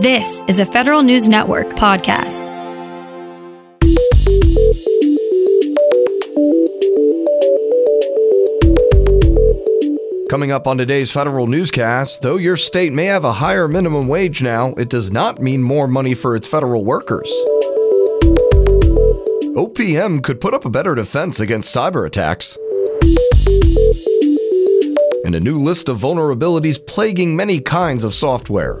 This is a Federal News Network podcast. Coming up on today's federal newscast, though your state may have a higher minimum wage now, it does not mean more money for its federal workers. OPM could put up a better defense against cyber attacks. And a new list of vulnerabilities plaguing many kinds of software.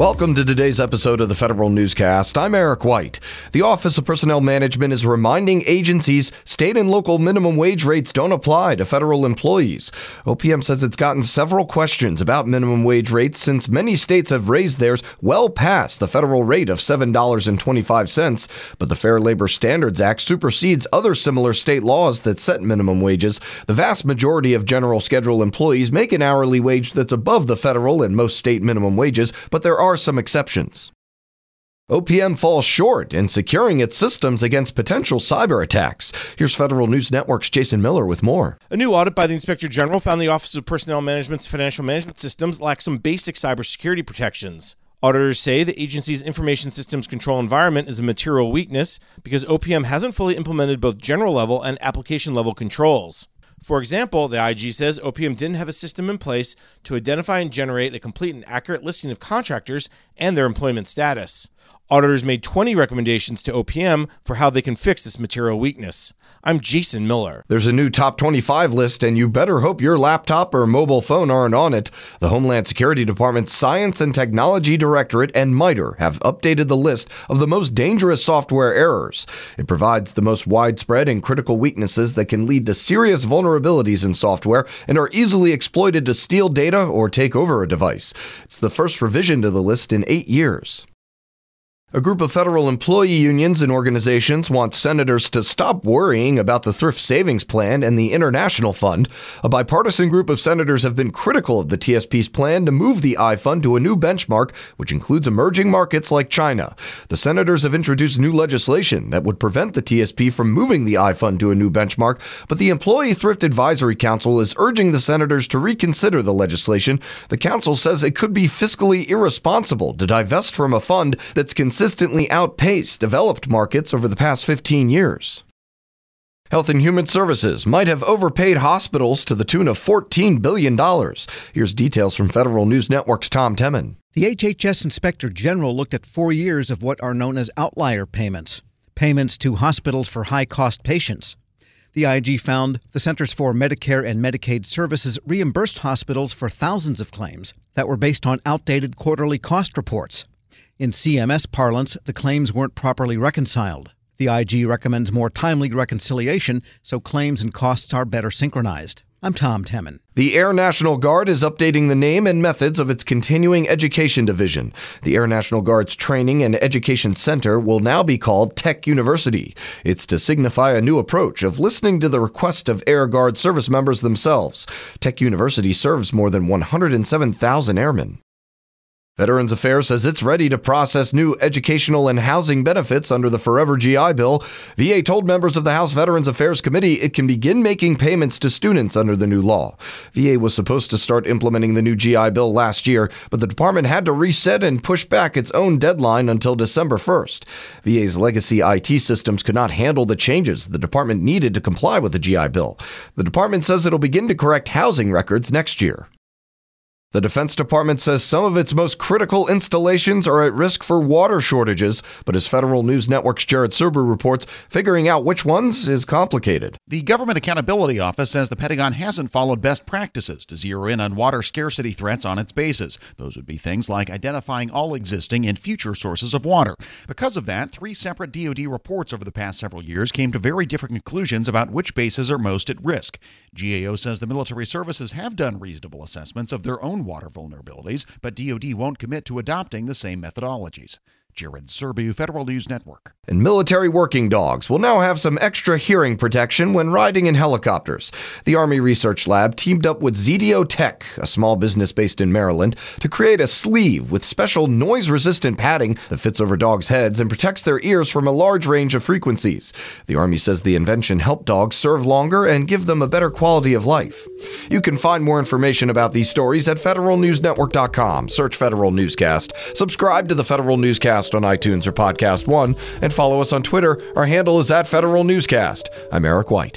Welcome to today's episode of the Federal Newscast. I'm Eric White. The Office of Personnel Management is reminding agencies state and local minimum wage rates don't apply to federal employees. OPM says it's gotten several questions about minimum wage rates since many states have raised theirs well past the federal rate of $7.25. But the Fair Labor Standards Act supersedes other similar state laws that set minimum wages. The vast majority of general schedule employees make an hourly wage that's above the federal and most state minimum wages, but there are are some exceptions. OPM falls short in securing its systems against potential cyber attacks. Here's Federal News Network's Jason Miller with more. A new audit by the Inspector General found the Office of Personnel Management's financial management systems lack some basic cybersecurity protections. Auditors say the agency's information systems control environment is a material weakness because OPM hasn't fully implemented both general level and application level controls. For example, the IG says OPM didn't have a system in place to identify and generate a complete and accurate listing of contractors and their employment status. Auditors made 20 recommendations to OPM for how they can fix this material weakness. I'm Jason Miller. There's a new top 25 list, and you better hope your laptop or mobile phone aren't on it. The Homeland Security Department's Science and Technology Directorate and MITRE have updated the list of the most dangerous software errors. It provides the most widespread and critical weaknesses that can lead to serious vulnerabilities in software and are easily exploited to steal data or take over a device. It's the first revision to the list in eight years. A group of federal employee unions and organizations want senators to stop worrying about the Thrift Savings Plan and the International Fund. A bipartisan group of senators have been critical of the TSP's plan to move the I Fund to a new benchmark, which includes emerging markets like China. The senators have introduced new legislation that would prevent the TSP from moving the I Fund to a new benchmark, but the Employee Thrift Advisory Council is urging the senators to reconsider the legislation. The council says it could be fiscally irresponsible to divest from a fund that's considered consistently outpaced developed markets over the past 15 years. Health and Human Services might have overpaid hospitals to the tune of $14 billion. Here's details from Federal News Network's Tom Temin. The HHS Inspector General looked at four years of what are known as outlier payments, payments to hospitals for high cost patients. The IG found the Centers for Medicare and Medicaid Services reimbursed hospitals for thousands of claims that were based on outdated quarterly cost reports. In CMS parlance, the claims weren't properly reconciled. The IG recommends more timely reconciliation so claims and costs are better synchronized. I'm Tom Temin. The Air National Guard is updating the name and methods of its continuing education division. The Air National Guard's Training and Education Center will now be called Tech University. It's to signify a new approach of listening to the request of Air Guard service members themselves. Tech University serves more than 107,000 airmen. Veterans Affairs says it's ready to process new educational and housing benefits under the Forever GI Bill. VA told members of the House Veterans Affairs Committee it can begin making payments to students under the new law. VA was supposed to start implementing the new GI Bill last year, but the department had to reset and push back its own deadline until December 1st. VA's legacy IT systems could not handle the changes the department needed to comply with the GI Bill. The department says it'll begin to correct housing records next year. The Defense Department says some of its most critical installations are at risk for water shortages, but as Federal News Network's Jared Serbu reports, figuring out which ones is complicated. The Government Accountability Office says the Pentagon hasn't followed best practices to zero in on water scarcity threats on its bases. Those would be things like identifying all existing and future sources of water. Because of that, three separate DoD reports over the past several years came to very different conclusions about which bases are most at risk. GAO says the military services have done reasonable assessments of their own water vulnerabilities, but DoD won't commit to adopting the same methodologies. Jared Serbu, Federal News Network. And military working dogs will now have some extra hearing protection when riding in helicopters. The Army Research Lab teamed up with Zeteo Tech, a small business based in Maryland, to create a sleeve with special noise resistant padding that fits over dogs' heads and protects their ears from a large range of frequencies. The Army says the invention helped dogs serve longer and give them a better quality of life. You can find more information about these stories at federalnewsnetwork.com. Search Federal Newscast. Subscribe to the Federal Newscast on iTunes or Podcast One, and follow us on Twitter. Our handle is at Federal Newscast. I'm Eric White.